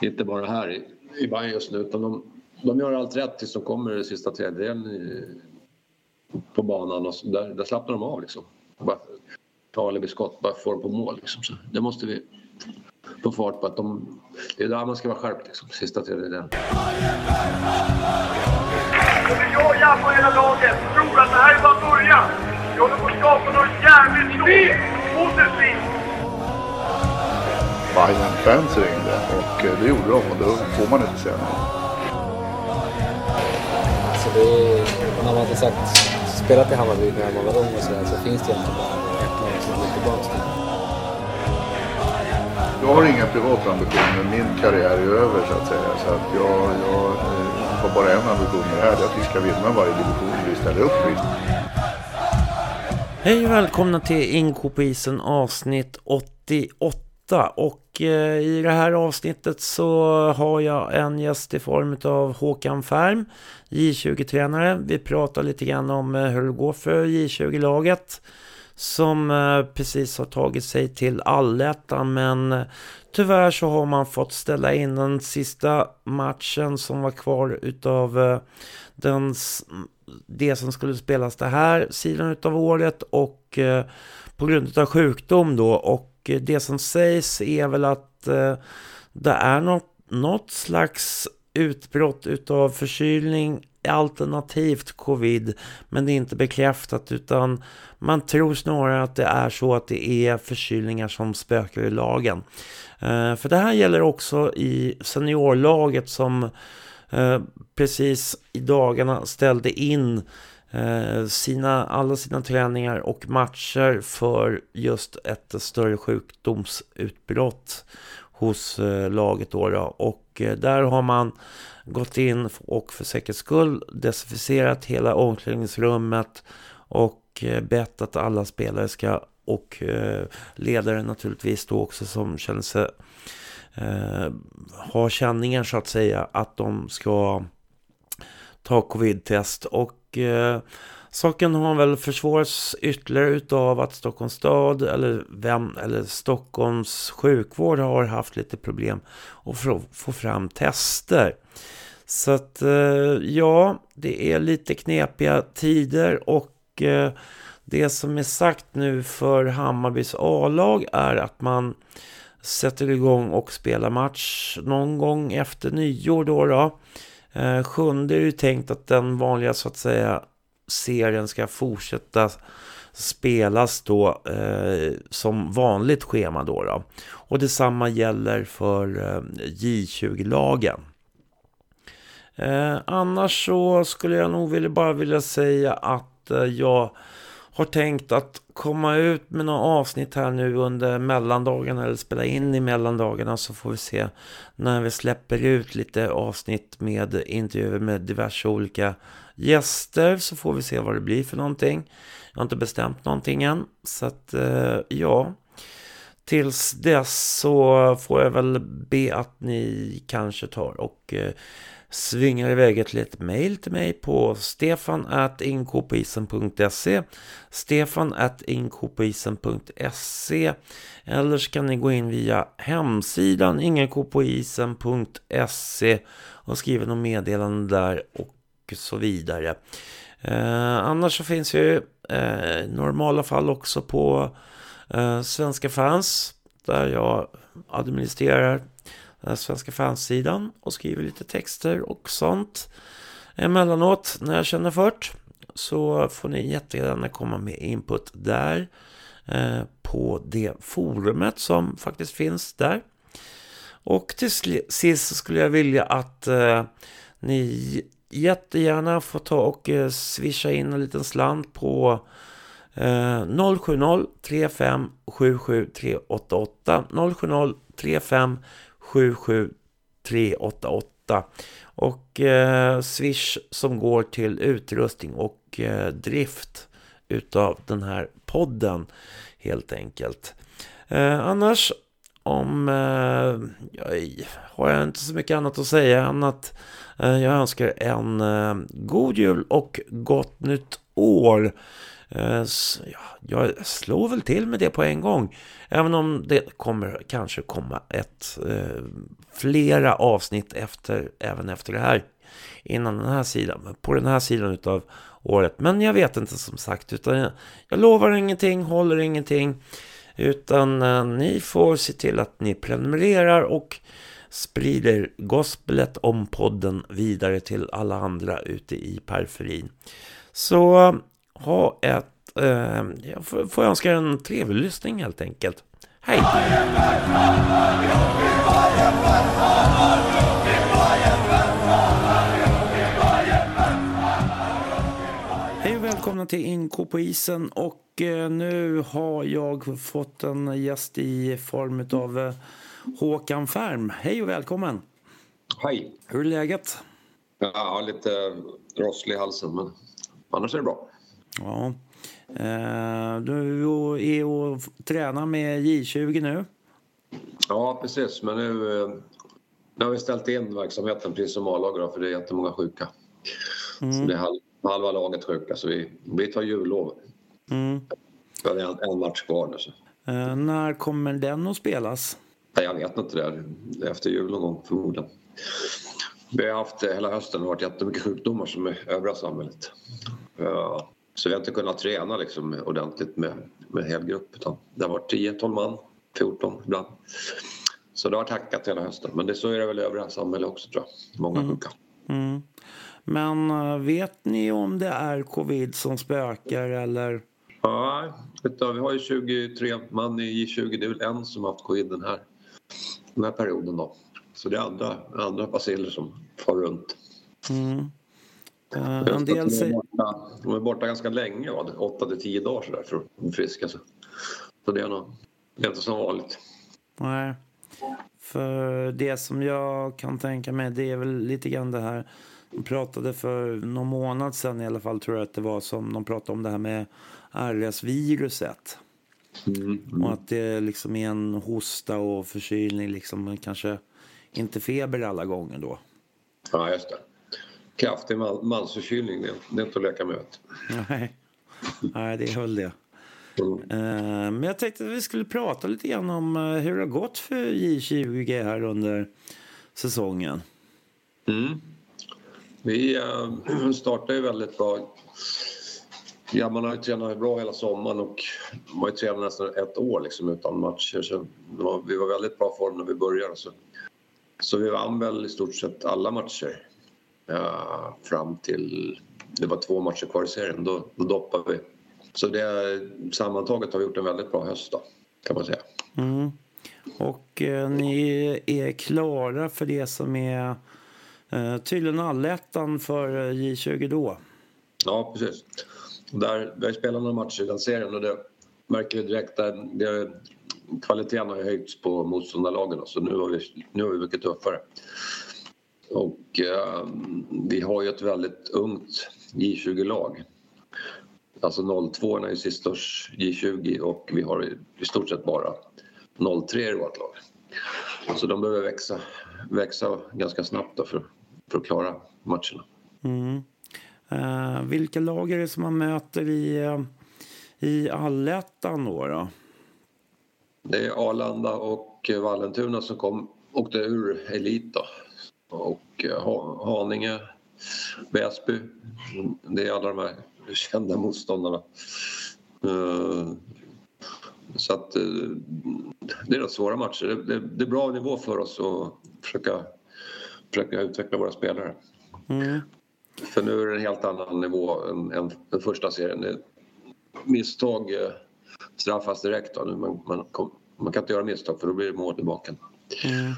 Inte bara här i, i Bayern just nu utan de, de gör allt rätt tills de kommer i sista tredjedelen på banan och så där, där slappnar de av liksom. Bara ta eller skott, bara få dem på mål liksom. Så det måste vi få fart på att de, det är där man ska vara skärpt liksom, sista tredjedelen. Jag och Japp och hela laget tror att det här är bara början. Vi håller på att skapa något jävligt stort. Positivt. Bayern-fans ringde och eh, det gjorde de och då får man inte säga nej. Alltså det är, när man har sagt, spelat i Hammarby när man var ung och sådär så finns det egentligen bara ett lag som går tillbaka till. Jag har inga privata ambitioner. Min karriär är över så att säga. Så att jag, jag eh, har bara en ambition med det här. Det är att vi ska vinna varje division vi ställer upp i. Hej och välkomna till Inko på isen avsnitt 88. Och Eh, i det här avsnittet så har jag en gäst i form av Håkan Färm, J20-tränare. Vi pratar lite grann om eh, hur det går för J20-laget som eh, precis har tagit sig till allettan men tyvärr så har man fått ställa in den sista matchen som var kvar utav den, det som skulle spelas det här sidan utav året och på grund av sjukdom då och det som sägs är väl att eh, det är något, något slags utbrott utav förkylning alternativt covid. Men det är inte bekräftat utan man tror snarare att det är så att det är förkylningar som spökar i lagen. Eh, för det här gäller också i seniorlaget som eh, precis i dagarna ställde in Eh, sina, alla sina träningar och matcher för just ett större sjukdomsutbrott hos eh, laget. Då, då. Och eh, där har man gått in och för säkerhets skull desinficerat hela omklädningsrummet och bett att alla spelare ska och ledare naturligtvis då också som känner sig eh, ha känningar så att säga att de ska ta covid-test och eh, saken har väl försvårats ytterligare utav att Stockholms stad eller vem eller Stockholms sjukvård har haft lite problem att få, fram tester. Så att eh, ja, det är lite knepiga tider och eh, det som är sagt nu för Hammarbys A-lag är att man sätter igång och spelar match någon gång efter nyår då. då. Eh, sjunde är ju tänkt att den vanliga så att säga serien ska fortsätta spelas då eh, som vanligt schema då, då. Och detsamma gäller för eh, J20-lagen. Eh, annars så skulle jag nog vilja, bara vilja säga att eh, jag har tänkt att komma ut med några avsnitt här nu under mellandagarna eller spela in i mellandagarna så får vi se när vi släpper ut lite avsnitt med intervjuer med diverse olika gäster så får vi se vad det blir för någonting. Jag har inte bestämt någonting än så att eh, ja tills dess så får jag väl be att ni kanske tar och eh, svingar iväg ett litet mail till mig på Stefan at inkopisen.se Stefan at inkopisen.se eller så kan ni gå in via hemsidan ingenkopoisen.se och skriva något meddelande där och så vidare. Eh, annars så finns ju eh, normala fall också på eh, Eh, svenska fans där jag administrerar eh, Svenska fansidan och skriver lite texter och sånt. Emellanåt när jag känner fört så får ni jättegärna komma med input där eh, på det forumet som faktiskt finns där. Och till sist skulle jag vilja att eh, ni jättegärna får ta och eh, swisha in en liten slant på eh, 070 35 77 388 070 35 77388 och eh, Swish som går till utrustning och eh, drift utav den här podden helt enkelt. Eh, annars om eh, jag har jag inte så mycket annat att säga än att eh, jag önskar en eh, god jul och gott nytt år. Eh, jag slår väl till med det på en gång. Även om det kommer kanske komma ett eh, flera avsnitt efter, även efter det här. Innan den här sidan, på den här sidan utav året. Men jag vet inte som sagt, utan jag, jag lovar ingenting, håller ingenting. Utan eh, ni får se till att ni prenumererar och sprider gospelet om podden vidare till alla andra ute i periferin. Så ha ett, eh, jag får, får önska en trevlig lyssning helt enkelt. Hej! Hej och välkomna till Inko på isen och eh, nu har jag fått en gäst i form av eh, Håkan Färm. Hej och välkommen! Hej! Hur är läget? Ja, lite rosslig i halsen men annars är det bra. Ja. Eh, du är och tränar med J20 nu? Ja, precis. Men nu, nu har vi ställt in verksamheten precis som A-laget för det är jättemånga sjuka. Mm. Så det är halva laget sjuka så vi, vi tar jullov. Mm. Vi har en, en match kvar nu. Så. Eh, när kommer den att spelas? Jag vet inte det. Efter jul någon gång förmodligen. Vi har haft hela hösten varit jättemycket sjukdomar som är övriga samhället. Så vi har inte kunnat träna liksom ordentligt med, med hel grupp utan det har varit 10-12 man, 14 ibland. Så det har tackat hela hösten. Men det så är det väl i övriga samhället också tror jag. Många mm. sjuka. Mm. Men eh, vet ni om det är covid som spökar eller? Ja, vi har ju 23 man i J20. Det är väl en som har haft covid den här, den här perioden då. Så det är andra, andra baciller som far runt. Mm. Uh, en del säger... borta, de är borta ganska länge, 8 till 10 dagar sådär för att friska. Så, så det är nog det är inte så vanligt. Nej. För det som jag kan tänka mig det är väl lite grann det här de pratade för någon månad sedan i alla fall tror jag att det var som de pratade om det här med RS-viruset. Mm, mm. Och att det liksom är en hosta och förkylning liksom kanske inte feber alla gånger då. Ja, just det. Kraftig mansförkylning, det, det är inte att leka med. Nej. Nej, det höll det. Mm. Uh, men jag tänkte att vi skulle prata lite grann om uh, hur det har gått för J20 här under säsongen. Mm. Vi uh, startade ju väldigt bra. Ja, man har ju tränat bra hela sommaren och man har ju tränat nästan ett år liksom, utan matcher. Så vi var väldigt bra form när vi började. Så, så vi vann väl i stort sett alla matcher fram till... Det var två matcher kvar i serien. Då, då doppade vi. Så det, sammantaget har vi gjort en väldigt bra höst då, kan man säga. Mm. Och eh, ni är klara för det som är eh, tydligen allettan för eh, J20 då? Ja, precis. Där, vi har spelat några matcher i den serien och det märker vi direkt att kvaliteten har höjts på motståndarlagen så nu har vi, nu har vi mycket tuffare. Och eh, vi har ju ett väldigt ungt J20-lag. Alltså 02 är ju sistårs J20 och vi har i stort sett bara 03 i vårt lag. Så de behöver växa, växa ganska snabbt för, för att klara matcherna. Mm. Uh, vilka lag är det som man möter i, uh, i allettan då, då? Det är Arlanda och Vallentuna som kom, åkte ur elit då. Och uh, Haninge, Väsby. Det är alla de här kända motståndarna. Så att det är rätt svåra matcher. Det, är bra nivå för oss att försöka, försöka utveckla våra spelare. Mm. För nu är det en helt annan nivå än, än den första serien. Misstag eh, straffas direkt. Då. Man, man, man, kan inte göra misstag för då blir det mål tillbaka. Mm.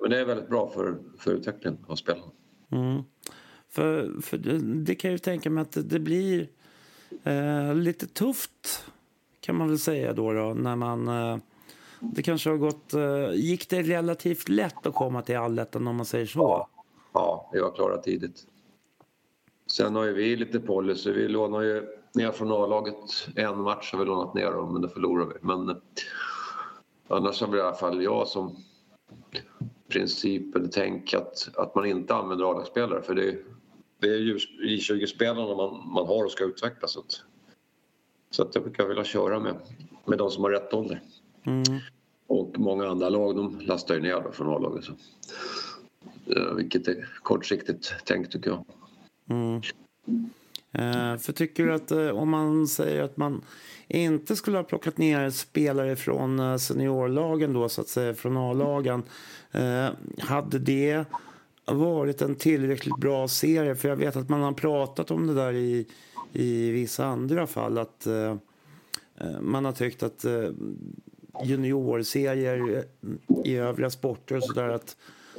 Men det är väldigt bra för, för utvecklingen av spelarna. Mm. För, för det, det, kan jag ju tänka mig att det, det blir eh, lite tufft kan man väl säga då, då när man eh, det kanske har gått... Eh, gick det relativt lätt att komma till allettan om man säger så? Ja, ja vi var klara tidigt. Sen har ju vi lite policy. Vi lånar ju ner från A-laget. En match har vi lånat ner dem, men det förlorar vi. Men eh, annars har vi i alla fall jag som princip eller tänk att, att man inte använder A-lagsspelare. För det, det är ju i 20 spelarna man, man har och ska utveckla. Så att Så att jag brukar vilja köra med, med de som har rätt ålder. Mm. Och många andra lag de lastar ju ner från A-laget. Så. Eh, Vilket är kortsiktigt tänkt tycker jag. Mm. Eh, för tycker du att eh, om man säger att man inte skulle ha plockat ner spelare från eh, seniorlagen då så att säga, från A-lagen. Eh, hade det varit en tillräckligt bra serie? För jag vet att man har pratat om det där i, i vissa andra fall. Att eh, eh, man har tyckt att eh, juniorserier i övriga sporter och sådär att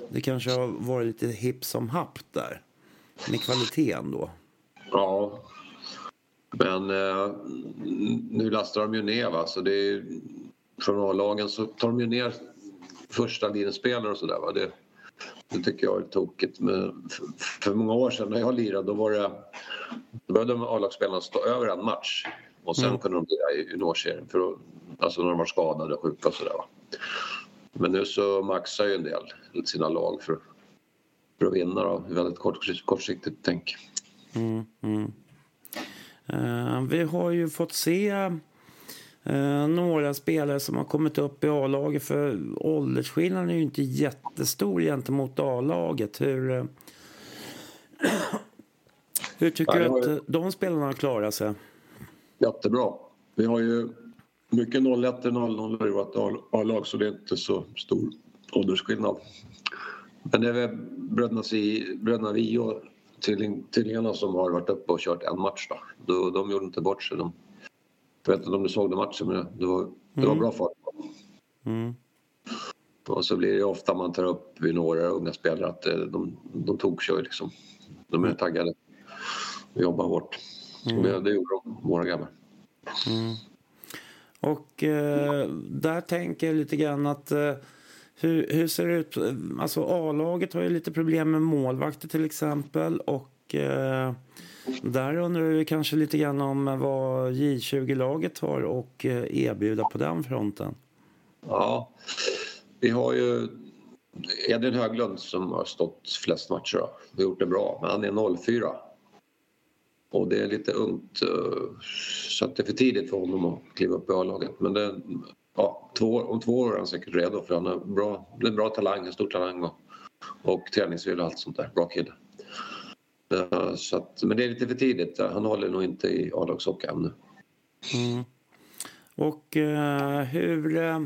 det kanske har varit lite hipp som happ där. Med kvaliteten då. Ja. Men eh, nu lastar de ju ner va, så det är från A-lagen så tar de ju ner första linjespelare och sådär. Det, det tycker jag är tokigt. Men för, för många år sedan när jag lirade då var det då behövde A-lagsspelarna stå över en match och sen Mm. kunde de lira i juniorserien för alltså när de var skadade och sjuka och sådär va. Men nu så maxar ju en del sina lag för, för att vinna då. Väldigt kort, kortsiktigt tänk. Mm, mm. Eh, vi har ju fått se eh, några spelare som har kommit upp i A-laget för åldersskillnaden är ju inte jättestor gentemot A-laget. Hur, eh, hur tycker du att ju- de spelarna har klarat sig? Jättebra. Vi har ju mycket 01 och 00 i vårt A-lag så det är inte så stor åldersskillnad. Men det är väl bröderna, Si- bröderna tvillingarna som har varit uppe och kört en match. Då. De, de gjorde inte bort sig. De, jag vet inte om du såg den matchen men det var, det var Mm. bra fart. Mm. Och så blir det ofta man tar upp vid några unga spelare att eh, de, de tokkör liksom. De är taggade och jobbar hårt. Mm. Det, det gjorde de, våra grabbar. Mm. Och eh, där tänker jag lite grann att eh, hur, hur ser det ut? Alltså A-laget har ju lite problem med målvakter till exempel och eh, där undrar vi kanske lite grann om vad J20-laget har och eh, erbjuda på den fronten. Ja, vi har ju Edvin Höglund som har stått flest matcher och gjort det bra, men han är 04. Och det är lite ungt eh, så att det är för tidigt för honom att kliva upp i A-laget. Men det, ja, två, om två år är han säkert redo för han är bra, en bra talang, en stor talang och, och träningsvilja och allt sånt där. Bra kille. Eh, så att, men det är lite för tidigt. Han håller nog inte i A-lagshockey ännu. Mm. Och uh, hur, uh,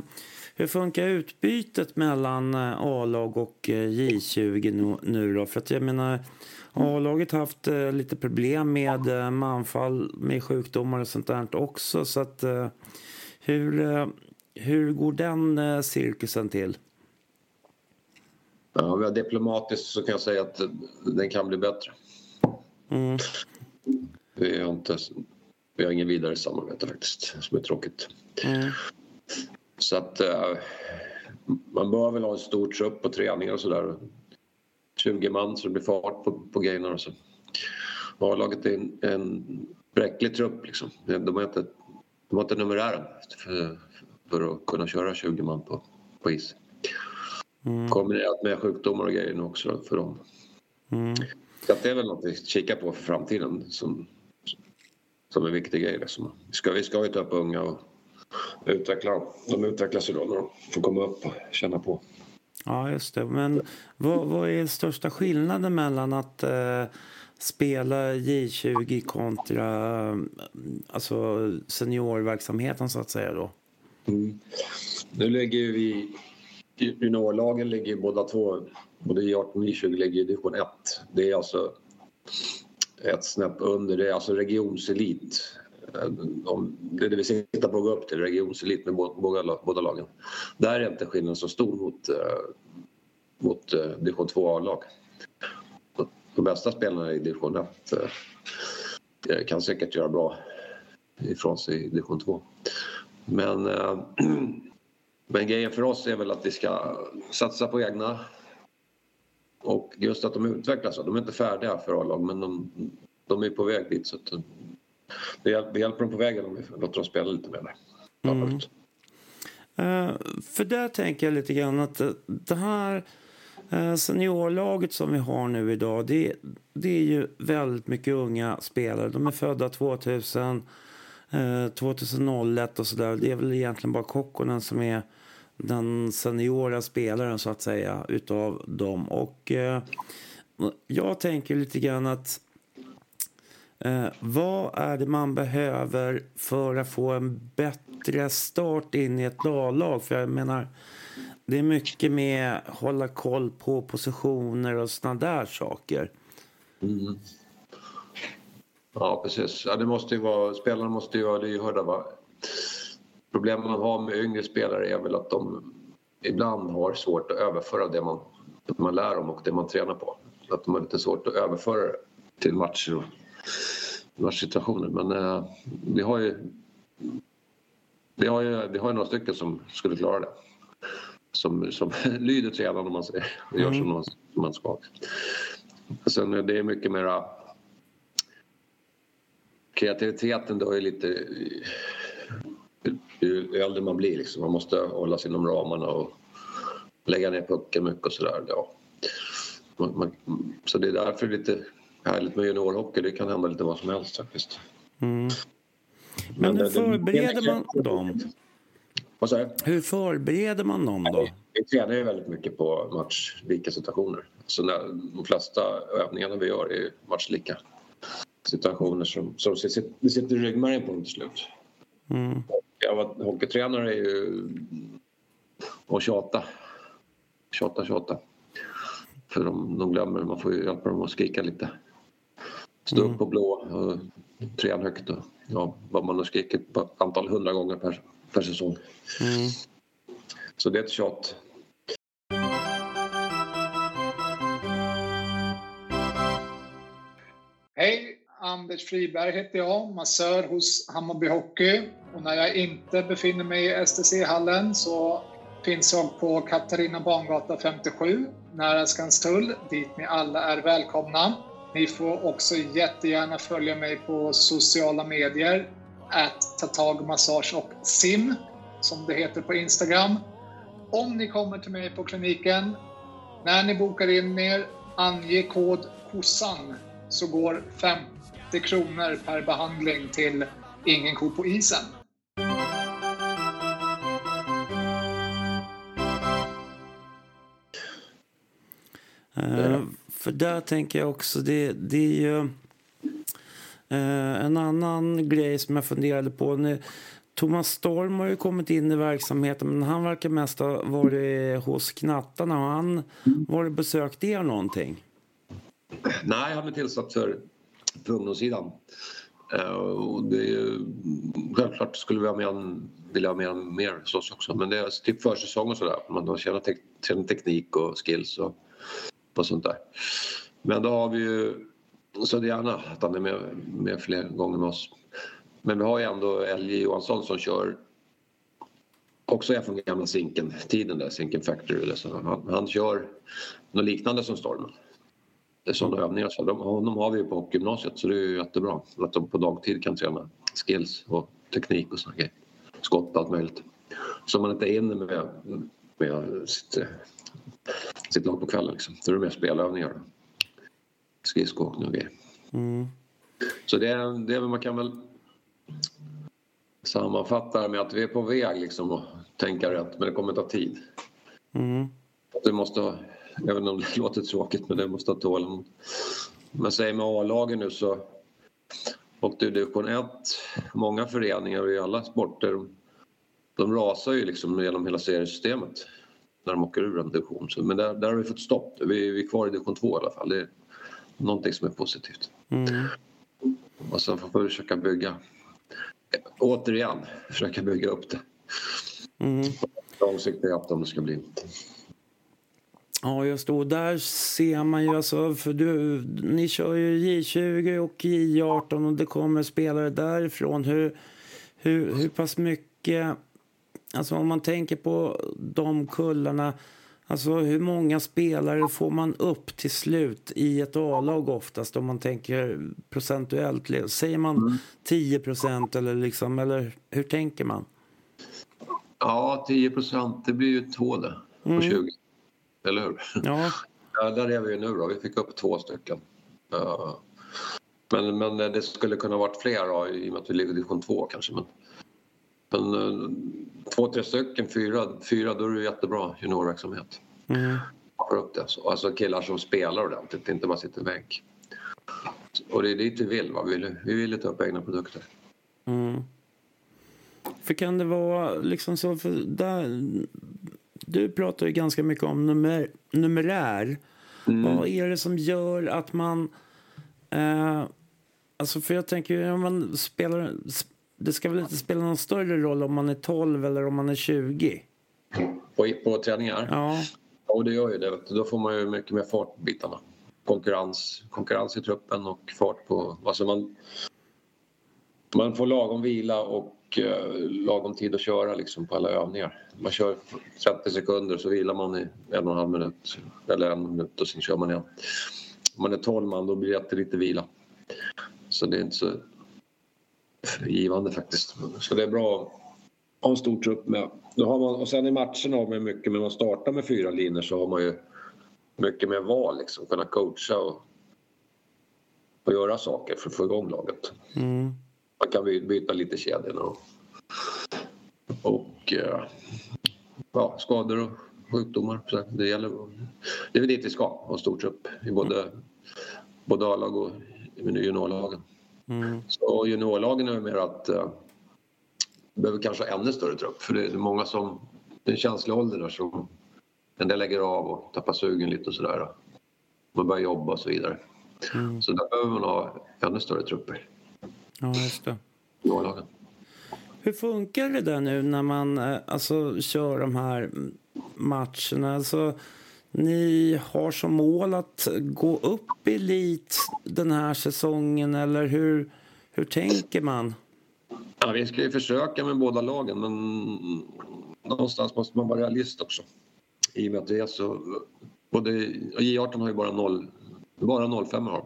hur funkar utbytet mellan A-lag och J20 nu, nu då? För att jag menar, A-laget har haft lite problem med manfall med sjukdomar och sånt där också. Så att hur, hur går den eh, cirkusen till? Ja, diplomatiskt så kan jag säga att eh, den kan bli bättre. Mm. Vi har, inte, vi har ingen vidare samarbete faktiskt, som är tråkigt. Mm. Så att eh, man bör väl ha en stor trupp på träningar och sådär. 20 man så det blir fart på, på grejerna och så. A-laget är en, en bräcklig trupp liksom. De har inte, de inte numerären för, för att kunna köra 20 man på, på is. Mm. Kombinerat med sjukdomar och grejer nu också för dem. Mm. Så det är väl något vi kikar på för framtiden som, som en viktig grej. Liksom. Vi, ska, vi ska ju ta upp unga och utveckla De utvecklas ju då när de får komma upp och känna på. Ja, just det. Men vad, vad är största skillnaden mellan att eh, spela J20 kontra eh, alltså seniorverksamheten så att säga då? Mm. Nu ligger ju vi... Juniorlagen ligger ju båda två, både J18 och J20 ligger i division 1. Det är alltså ett snäpp under, det är alltså regionselit. Det är det vi siktar på att gå upp till, regionselit med båda, båda lagen. Där är inte skillnaden så stor mot, eh, mot eh, division 2 A-lag. De bästa spelarna i division 1 eh, kan säkert göra bra ifrån sig i division 2. Men, eh, men grejen för oss är väl att vi ska satsa på egna och just att de utvecklas. De är inte färdiga för A-lag men de, de är på väg dit. Så att, eh, vi hjälper dem på vägen om vi låter dem spela lite mer. Mm. Eh, för där tänker jag llite grann att eh, det här eh, seniorlaget som vi har nu idag, det, det är ju väldigt mycket unga spelare. De är födda 2000 eh, 2001 och sådär. Det är väl egentligen bara Kokkonen som är den seniora spelaren så att säga utav dem. Och eh, jag tänker lite grann att eh, vad är det man behöver för att få en bättre start in i ett A-lag? För jag menar, det är mycket med att hålla koll på positioner och sådana där saker. Mm. Ja, precis. Ja, det måste ju vara, spelarna måste ju vara lyhörda. Va? Problemet man har med yngre spelare är väl att de ibland har svårt att överföra det man, det man lär dem och det man tränar på. Att de har lite svårt att överföra det till matcher och matchsituationer. Men eh, vi har ju vi har ju, vi har ju några stycken som skulle klara det. Som, som lyder tränaren om man säger och gör som man, som man ska. Sen det är mycket mera kreativiteten då är lite ju äldre man blir liksom. Man måste hålla sig inom ramarna och lägga ner pucken mycket och sådär. Ja. Man, man, så det är därför lite härligt med juniorhockey. Det kan hända lite vad som helst faktiskt. Mm. Men, hur förbereder man dem? Hur förbereder man dem då? Vi tränar ju väldigt mycket på matchlika situationer. Så när, de flesta övningarna vi gör är matchlika situationer som, som sitter, sitter i ryggmärgen på dem till slut. Mm. Jag var hockeytränare är ju och tjata. Tjata, tjata. För de, de glömmer, man får ju hjälpa dem att skrika lite. Stå Mm. upp på blå och träna högt och ja, vad man har skrikit på antal hundra gånger per, per säsong. Mm. Så det är ett tjat. Anders Friberg heter jag, massör hos Hammarby Hockey. Och när jag inte befinner mig i STC-hallen så finns jag på Katarina Bangata 57, nära Skanstull, dit ni alla är välkomna. Ni får också jättegärna följa mig på sociala medier, att tatagmassage och sim, som det heter på Instagram. Om ni kommer till mig på kliniken, när ni bokar in er, ange kod KOSSAN så går 50 kronor per behandling till Ingen ko på isen. Eh, för där tänker jag också, det, det är ju eh, en annan grej som jag funderade på. Nu, Thomas Storm har ju kommit in i verksamheten men han verkar mest ha varit hos knattarna. Har han varit besökt er någonting? Nej, han är tillsatt för, för ungdomssidan. Eh, och det är ju, självklart skulle vi ha med en, vilja ha med en mer hos oss också. Men det är typ försäsong och sådär. Man har tjänat tek, tränar teknik och skills och, och sånt där. Men då har vi ju så det är gärna att han är med, med fler gånger med oss. Men vi har ju ändå LJ Johansson som kör också är från gamla Zinken-tiden där, Zinken Factory. Eller så. Han, han kör något liknande som Stormen. Det är sådana övningar. Så de, honom har vi ju på hockeygymnasiet så det är jättebra. Att de på dagtid kan träna skills och teknik och sådana grejer. Skott och allt möjligt. Så man inte är inne med, med sitt, sitt lag på kvällen. Liksom. Då är det mer spelövningar. Skridskoåkning och grejer. Mm. Så det, är- det man kan väl sammanfatta med att vi är på väg liksom att tänka rätt men det kommer ta tid. Mm. Du måste inte om det låter tråkigt men det måste ha tålamod. Men säg med A-lagen nu så åkte ju division 1, många föreningar i alla sporter de, de rasar ju liksom genom hela seriesystemet när de åker ur en division. Men där, där har vi fått stopp. Vi, vi är kvar i division 2 i alla fall. Det är någonting som är positivt. Mm. Och sen får vi försöka bygga, återigen, försöka bygga upp det. Mm. Långsiktigt om det ska bli. Ja, just det. Och där ser man ju alltså, för du, ni kör ju J20 och J18 och det kommer spelare därifrån. Hur, hur, hur pass mycket, alltså om man tänker på de kullarna, alltså hur många spelare får man upp till slut i ett A-lag oftast om man tänker procentuellt? Säger man 10 procent eller liksom, eller hur tänker man? Ja, 10 procent, det blir ju två det på 20. Eller hur? Ja, Ja, där är vi ju nu då. Vi fick upp två stycken. Men, men det skulle kunna varit fler då, i och med att vi ligger i division 2 kanske. Men, men eh, två, tre stycken, fyra, fyra då är det jättebra juniorverksamhet. Mm. Upp det. Så, alltså killar som spelar ordentligt, inte bara sitter i bänk. Och det är dit vi vill. Va? Vi, vill vi vill ta upp egna produkter. Mm. För kan det vara liksom så, för där, du pratar ju ganska mycket om numer, numerär. Mm. Vad är det som gör att man... Eh, alltså för jag tänker ju om man spelar... Det ska väl inte spela någon större roll om man är 12 eller om man är 20? På, på träningar? Ja. Och det gör ju det. Då får man ju mycket mer fart på bitarna. Konkurrens, konkurrens i truppen och fart på... Alltså man, man får lagom vila och Eh, lagom tid att köra liksom på alla övningar. Man kör 30 sekunder så vilar man i en och en halv minut eller en minut och sen kör man igen. Om man är 12 man då blir det jättelite vila. Så det är inte så givande faktiskt. Så det är bra att ha en stor trupp med. Då har man, och sen i matcherna har man mycket, men om man startar med fyra linjer så har man ju mycket mer val liksom. Kunna coacha och, och göra saker för att få igång laget. Mm. Man kan by- byta lite kedjorna och, och eh, ja, skador och sjukdomar. Så det, gäller, det är väl dit vi ska, ha stor trupp i både, både A-lag och juniorlagen. Mm. Så juniorlagen är mer att eh, behöver kanske ha ännu större trupp för det är många som, det är en känslig ålder där som en del lägger av och tappar sugen lite och sådär. Man börjar jobba och så vidare. Mm. Så där behöver man ha ännu större trupper, Ja, just det. Hur funkar det där nu när man eh, alltså, kör de här matcherna? Alltså, ni har som mål att gå upp i elit den här säsongen eller hur, hur tänker man? Ja, vi ska ju försöka med båda lagen men någonstans måste man vara realist också. I och med att det är så... Både, J18 har ju bara, 0, bara 05 har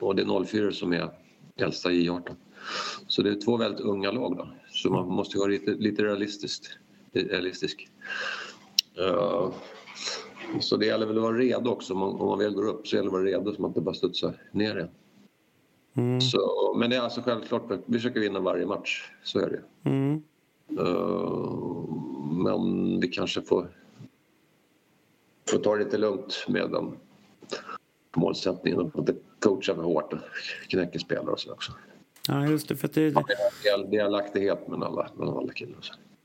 och det är 04 som är äldsta J18. Så det är två väldigt unga lag då. Så man måste vara lite, lite realistiskt, realistisk. Uh, så det gäller väl att vara redo också. Om man, om man väl går upp så gäller det att vara redo så man inte bara studsar ner igen. Mm. Så, men det är alltså självklart att vi försöker vinna varje match. Så är det. Mm. Uh, men vi kanske får, får ta det lite lugnt med den målsättningen och inte coacha för hårt och knäcker spelare och så också. Ja, just det. För, att det, Del, delaktighet med alla, med alla killar.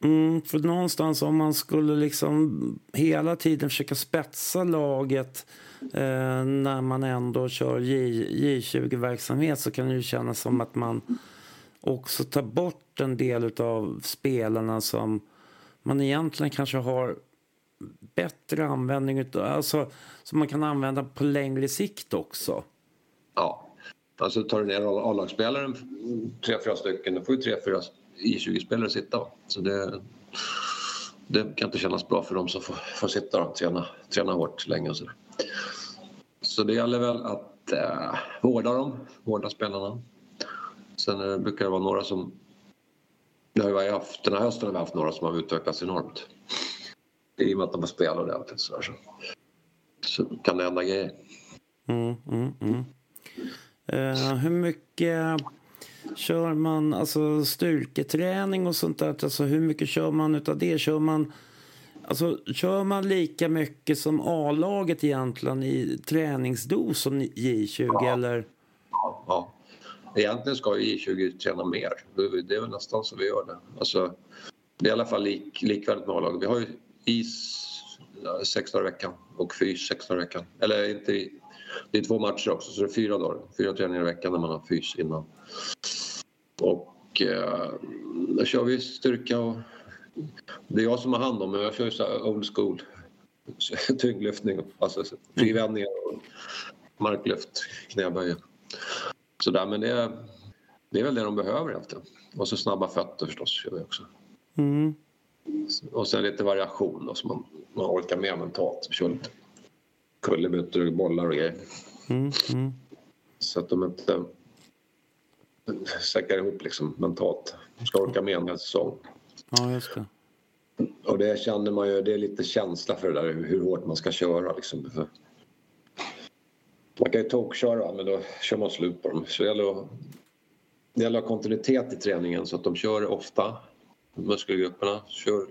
mm, för någonstans om man skulle liksom hela tiden försöka spetsa laget eh, när man ändå kör J, J20-verksamhet så kan det ju kännas som att man också tar bort en del av spelarna som man egentligen kanske har bättre användning utav, alltså som man kan använda på längre sikt också. Ja. Alltså tar du ner A-lagsspelaren, tre, fyra stycken, då får ju tre, fyra I20-spelare sitta. Så det, det kan inte kännas bra för dem som får, får sitta och träna, träna hårt länge och sådär. Så det gäller väl att eh, vårda dem, vårda spelarna. Sen eh, brukar det vara några som... Det har ju haft, den här hösten har vi haft några som har utvecklats enormt. I och med att de har spelat ordentligt så, så, så kan det hända grejer. Mm, mm, mm. Eh, hur mycket kör man alltså styrketräning och sånt där? Alltså, hur mycket kör man utav det? Kör man, alltså, kör man lika mycket som A-laget egentligen i träningsdos som J20 Ja. eller? Ja, ja. Egentligen ska ju I20 träna mer. Det är väl nästan så vi gör det. Alltså, det är i alla fall lik, likvärdigt med A-laget. Vi har ju is sex dagar i veckan och fys sex dagar i veckan. Eller inte, det är två matcher också så det är fyra dagar. Fyra träningar i veckan när man har fys innan. Och eh, då kör vi styrka och det är jag som har hand om men jag kör ju så här old school. Tyngdlyftning, alltså frivändningar och marklyft, knäböj. Sådär, men det är, det är väl det de behöver egentligen. Och så snabba fötter förstås kör vi också. Mm. Och sen lite variation då, så man, man orkar med mentalt. Vi kör lite kullerbyttor och bollar och grejer. Mm, mm. Så att de inte säckar ihop liksom mentalt. De ska orka med en hel säsong. Ja, just det. Och det känner man ju, det är lite känsla för det där hur, hårt man ska köra liksom. Man kan ju tokköra men då kör man slut på dem. Så det gäller, att, det gäller att ha kontinuitet i träningen så att de kör ofta. Muskelgrupperna kör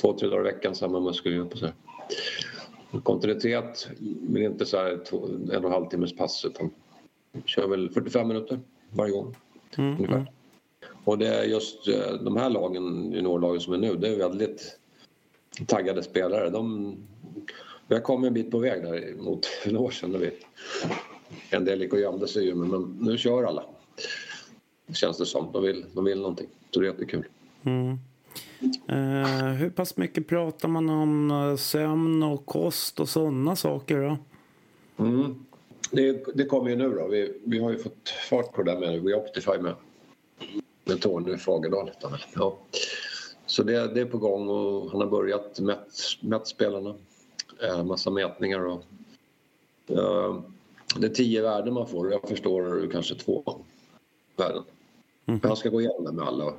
två, tre dagar i veckan samma muskelgrupp. Och så. Kontinuitet, men inte så här två, en och en halv timmes pass utan kör väl 45 minuter varje gång. Mm, ungefär. mm. Och det är just eh, de här lagen, juniorlagen som är nu, det är väldigt taggade spelare. De, vi har kommit en bit på väg där mot några år sedan när vi, en del gick och gömde sig ju, men nu kör alla. Känns det som. De vill, de vill någonting. Så det är jättekul. Mm. Eh, hur pass mycket pratar man om eh, sömn och kost och sådana saker då? Mm. Det, det kommer ju nu då. Vi, vi har ju fått fart på det där med We Optify med, med Tony Fagerdal. Ja. Så det, det är på gång och han har börjat mätt, mätt spelarna. Eh, massa mätningar och eh, det är tio värden man får och jag förstår kanske två värden. Mhm. Han ska gå igenom det med alla.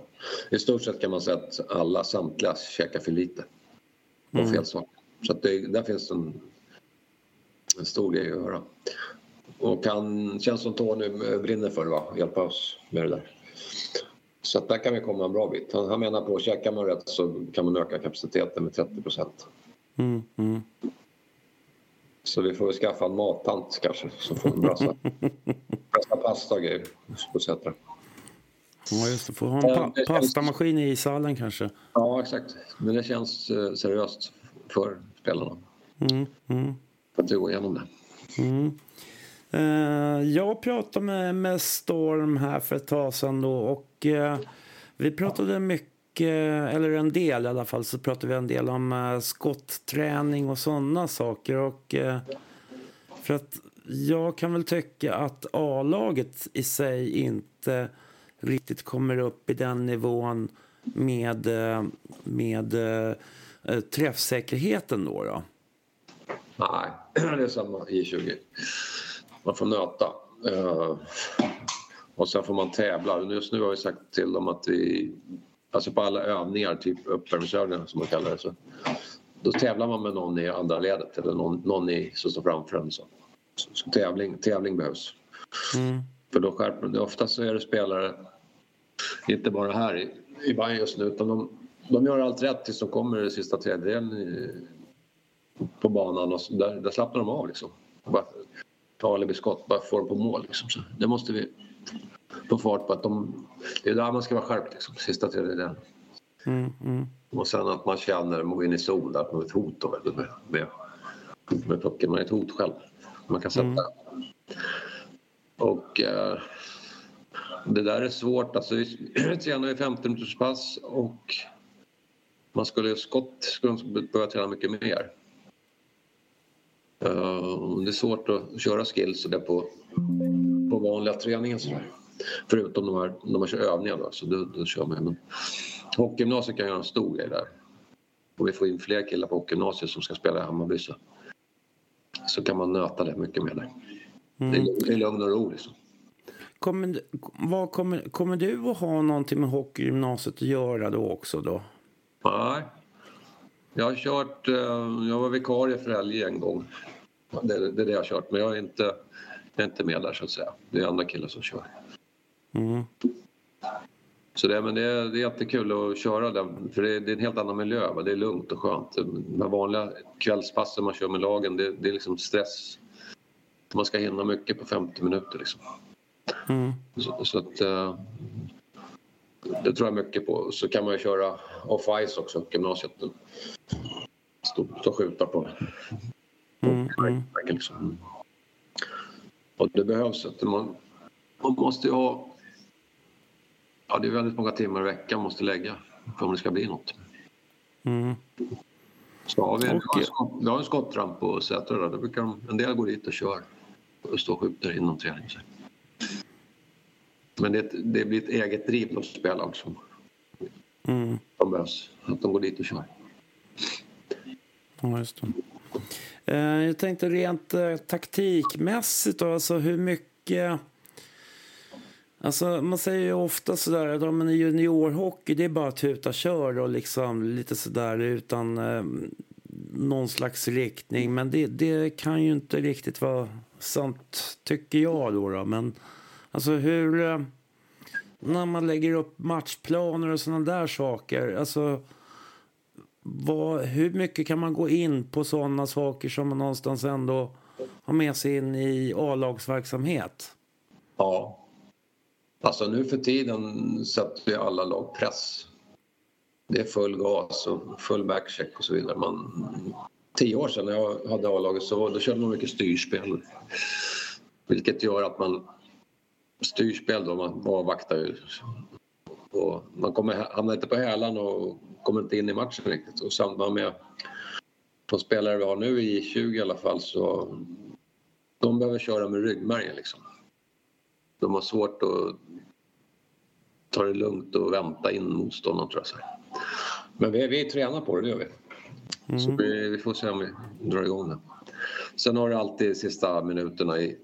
I stort sett kan man säga att alla, samtliga käkar för lite. Och Mm. fel saker. Så att det, där finns en, en stor grej att göra. Och han känns som Tony brinner för det, va? hjälpa oss med det där. Så att där kan vi komma en bra bit. Han, han menar på att käkar man rätt så kan man öka kapaciteten med 30 procent. Mm, mm. Så vi får väl skaffa en mattant kanske som får en brassa, brassa pasta och grejer. Och så heter det. Ja, just det. Får ha en pa- det känns- pastamaskin i ishallen kanske. Ja, exakt. Men det känns eh, seriöst för spelarna Mm, mm. att går igenom det. Mm. Eh, jag pratade med, med Storm här för ett tag sedan då och eh, vi pratade mycket, eller en del i alla fall, så pratade vi en del om eh, skottträning och sådana saker och för att jag kan väl tycka att A-laget i sig inte riktigt kommer upp i den nivån med, eh, med eh, eh, träffsäkerheten då. då. Nej, det är samma i 20. Man får nöta. Och sen får man tävla. Just nu har vi sagt till dem att vi... Alltså på alla övningar, typ uppvärmningsövningar som man kallar det. Så, då tävlar man med någon i andra ledet eller någon, någon i, som står framför en. Så, så, så tävling, tävling behövs. Mm. För då skärper det. Oftast så är det spelare, inte bara här i, i Bayern just nu, utan de, de gör allt rätt tills de kommer i den sista tredjedelen på banan och så, där, där slappnar de av liksom. Bara ta skott, bara få dem på mål liksom. Så det måste vi få fart på att de, det är där man ska vara skärpt liksom, sista tredjedelen. Mm, mm. Och sen att man känner, man går in i zon att man är ett hot då, med, med, med pucken. Man är ett hot själv. Man kan sätta. Och eh, det där är svårt. Alltså, vi tränar ju 50 minuters pass och man skulle skott skulle de behöva träna mycket mer. Uh, det är svårt att köra skills där på, på vanliga träningen sådär. Förutom de här, de här kör övningar då, så då, då kör man. Men hockeygymnasiet kan göra en stor grej där. Och vi får in fler killar på hockeygymnasiet som ska spela i Hammarby så, så kan man nöta det mycket mer där. Är, det är lugn och ro liksom. Kommer, vad kommer, kommer du att ha någonting med hockeygymnasiet att göra då också då? Nej. Jag har kört, eh, jag var vikarie för Helge en gång. Det, är det jag har kört men jag är inte, jag är inte med där så att säga. Det är andra killar som kör. Mm. Så det, men det, är, det är jättekul att köra den för det är, det är en helt annan miljö. Va? Det är lugnt och skönt. De vanliga kvällspassen man kör med lagen det, det är liksom stress. Man ska hinna mycket på 50 minuter liksom. Mm. Så, så att, eh, det tror jag mycket på. Så kan man ju köra off-ice också, gymnasiet. Stå stå och skjuta på Mm. Mm. liksom. Och det behövs. Att man, man måste ju ha... Ja, det är väldigt många timmar i veckan man måste lägga för om det ska bli något. Mm. Så har vi, en vi har en skottramp på Sätra. där. Då brukar de, en del gå dit och kör står och skjuter inom träning. Men det, det blir ett eget driv de spelar också. Mm. Behövs. Att de går dit och kör. Ja, just det. Eh, jag tänkte rent eh, taktikmässigt då, alltså hur mycket... Alltså man säger ju ofta sådär att men i juniorhockey det är bara tuta kör och liksom lite sådär utan eh, någon slags riktning. Men det, det kan ju inte riktigt vara, Sant, tycker jag då. då. Men alltså hur... Eh, när man lägger upp matchplaner och sådana där saker. Alltså vad, hur mycket kan man gå in på sådana saker som man någonstans ändå har med sig in i A-lagsverksamhet? Ja. Alltså nu för tiden sätter ju alla lag press. Det är full gas och full backcheck och så vidare. Man, tio år sedan när jag hade A-laget så då körde man mycket styrspel. Vilket gör att man styrspel då, man avvaktar ju. Och man kommer, hamnar inte på hälan och kommer inte in i matchen riktigt. Och samma med de spelare vi har nu i 20 i alla fall så de behöver köra med ryggmärgen liksom. De har svårt att ta det lugnt och vänta in motståndaren tror jag. Men vi, vi tränar på det, det gör vi. Så vi, vi får se om vi drar igång det. Sen har du alltid sista minuterna i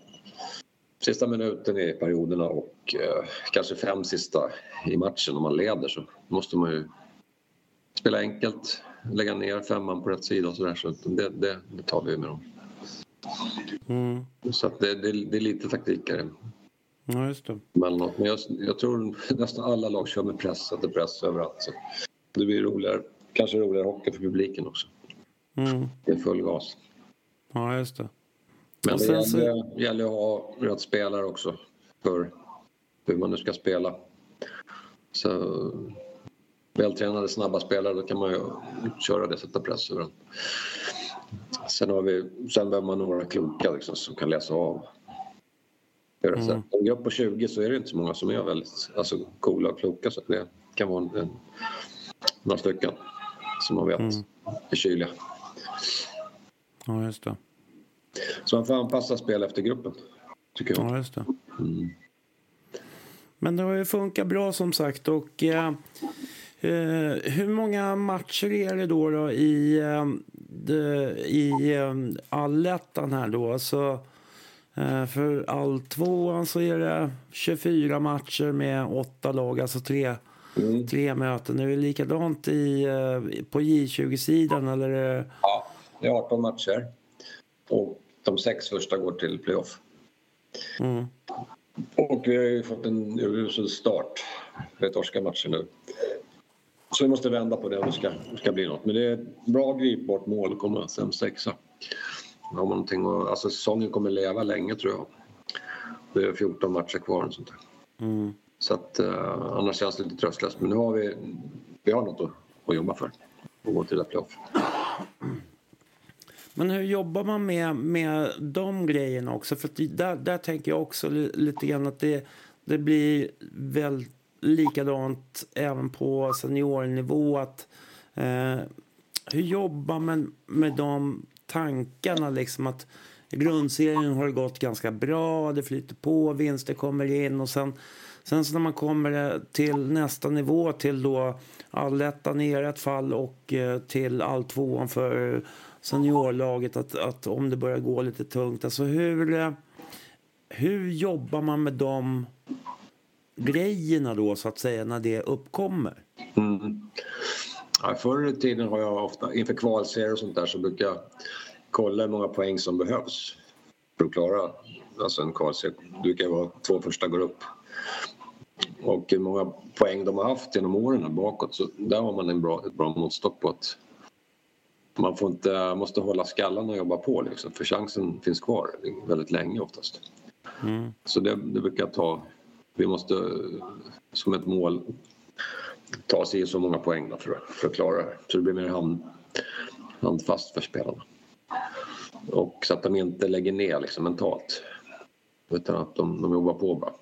sista minuten i perioderna och eh, kanske fem sista i matchen om man leder så måste man ju spela enkelt, lägga ner femman på rätt sida och sådär. Så det, det, det tar vi med dem. Mm. Så det, det, det är lite taktikare Ja, just det. Men jag, jag tror nästan alla lag kör med press, sätter press överallt. Så det blir roligare, kanske roligare hockey för publiken också. Mm. Det är full gas. Ja, just det. Men det sen så- gäller, gäller att ha rätt spelare också för hur man nu ska spela. Så vältränade, snabba spelare, då kan man ju köra det, sätta press över den. Sen, har vi, sen behöver man några kloka liksom, som kan läsa av. Mm. Grupp på 20 så är det inte så många som är väldigt alltså, coola och kloka så det kan vara en, en, några stycken som man vet Mm. är kyliga. Ja, just det. Så man får anpassa spel efter gruppen, tycker jag. Ja, just det. Mm. Men det har ju funkat bra som sagt. Och eh, eh, hur många matcher är det då, då i, eh, de, i eh, allettan här då? Så, eh, för all tvåan så är det 24 matcher med åtta lag, alltså tre, Mm. tre möten. Är det likadant i, på J20-sidan eller? Ja, det är 18 matcher. Och de sex första går till playoff. Mm. Och vi har ju fått en urusel start. Vi har torskat matcher nu. Så vi måste vända på det om det ska, ska bli något. Men det är ett bra gripbart mål att komma sem sexa. Har man någonting att, alltså säsongen kommer leva länge tror jag. Det är 14 matcher kvar och sånt där. Mm. Så att uh, annars känns det lite tröstlöst. Men nu har vi, vi har något att, att jobba för. Och gå till det playoff. Men hur jobbar man med, med de grejerna också? För där, där tänker jag också lite grann att det, det blir väl likadant även på seniornivå. Att, eh, hur jobbar man med de tankarna? Liksom att i grundserien har det gått ganska bra, det flyter på, vinster kommer in och sen Sen så när man kommer eh, till nästa nivå till då allettan i ert fall och eh, till all tvåan för seniorlaget att, att om det börjar gå lite tungt. Alltså hur, eh, hur jobbar man med de grejerna då så att säga när det uppkommer? Mm. Ja, förr i tiden har jag ofta, inför kvalserier och sånt där så brukar jag kolla hur många poäng som behövs för att klara alltså en kvalserie. Det brukar vara två första går upp. Och hur många poäng de har haft genom åren bakåt så där har man en bra, ett bra måttstock på att man får inte, måste hålla skallen och jobba på liksom, för chansen finns kvar väldigt länge oftast. Mm. Så det, det brukar ta, vi måste som ett mål ta sig så många poäng då för, för att klara det. Så det blir mer hand, handfast för spelarna. Och så att de inte lägger ner liksom mentalt. Utan att de, de jobbar på bara.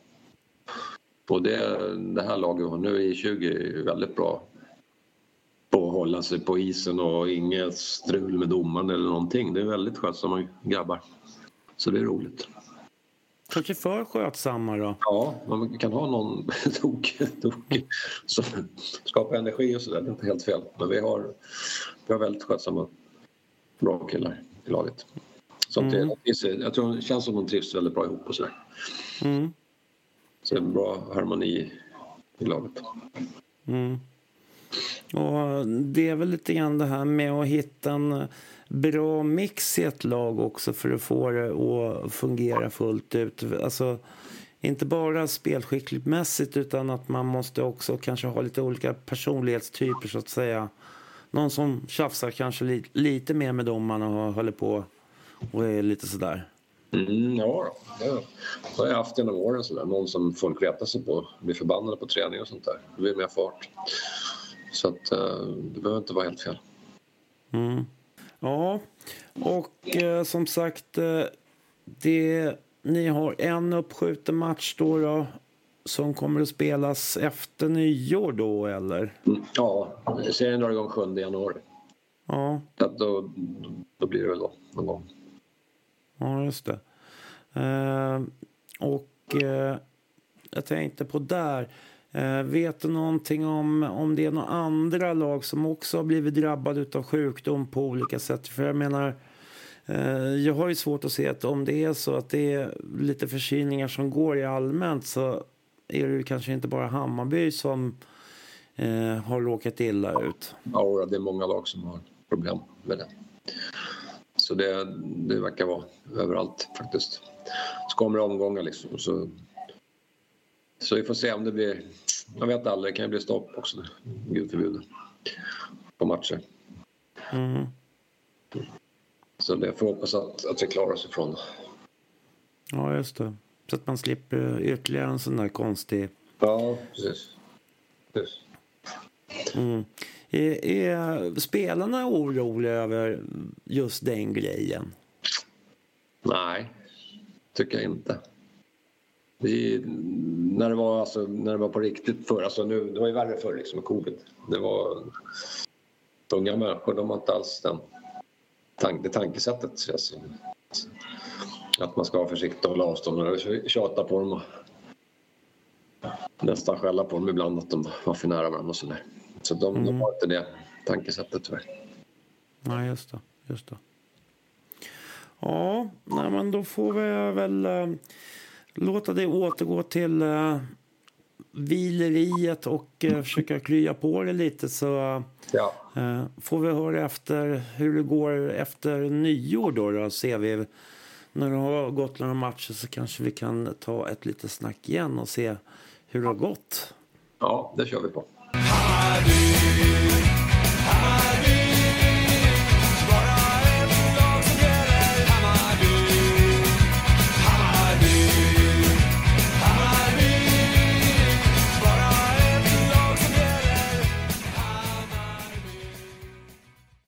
Och det, det här laget vi har nu i 20 är väldigt bra på att hålla sig på isen och inget strul med domaren eller någonting. Det är väldigt skötsamma grabbar. Så det är roligt. Kanske för skötsamma då? Ja, man kan ha någon tokig tok som skapar energi och sådär. Det är inte helt fel. Men vi har, vi har väldigt skötsamma, bra killar i laget. Som Mm. till, jag tror det känns som de trivs väldigt bra ihop och sådär. Mm. Så det är en bra harmoni i laget. Mm. Och det är väl lite grann det här med att hitta en bra mix i ett lag också för att få det att fungera fullt ut. Alltså, inte bara spelskickligt mässigt utan att man måste också kanske ha lite olika personlighetstyper så att säga. Någon som tjafsar kanske li lite mer med dem man håller på och är lite sådär. Mm, ja, det har jag haft genom åren. Sådär. Någon som folk retar sig på, blir förbannade på träning och sånt där. Det blir mer fart. Så att, eh, det behöver inte vara helt fel. Mm. Ja, och eh, som sagt, eh, det, ni har en uppskjuten match då, då som kommer att spelas efter nyår då, eller? Mm, ja, serien drar igång 7 januari. Ja. Då, då blir det väl då, någon gång. Ja, just det. Eh, och eh, jag tänkte på där. Eh, vet du någonting om, om det är några andra lag som också har blivit drabbade av sjukdom på olika sätt? För jag menar, eh, jag har ju svårt att se att om det är så att det är lite förkylningar som går i allmänt så är det kanske inte bara Hammarby som eh, har råkat illa ut. Ja, det är många lag som har problem med det. Så det, det verkar vara överallt faktiskt. Så kommer det omgångar liksom. Så, så vi får se om det blir... Man vet aldrig, det kan ju bli stopp också. Gud förbjude. På matcher. Mm. Så det får hoppas att, att vi klarar oss ifrån Ja, just det. Så att man slipper ytterligare en sån där konstig... Ja, precis. precis. Mm. Är, är spelarna oroliga över just den grejen? Nej, tycker jag inte. Vi, när, det var, alltså, när det var på riktigt förr, alltså nu, det var ju värre förr liksom med covid. Det var unga människor, de har inte alls den, tank, det tankesättet. Alltså, att man ska vara försiktig och hålla avstånd. Och tjata på dem och nästan skälla på dem ibland att de var för nära varandra och sådär. Så de, mm. de har inte det tankesättet tyvärr. Nej, just det. Just det. Ja, nej, men då får vi väl äh, låta det återgå till äh, vileriet och äh, försöka krya på det lite så ja. äh, får vi höra efter hur det går efter nyår då, då ser vi när det har gått några matcher så kanske vi kan ta ett litet snack igen och se hur det har gått. Ja, det kör vi på.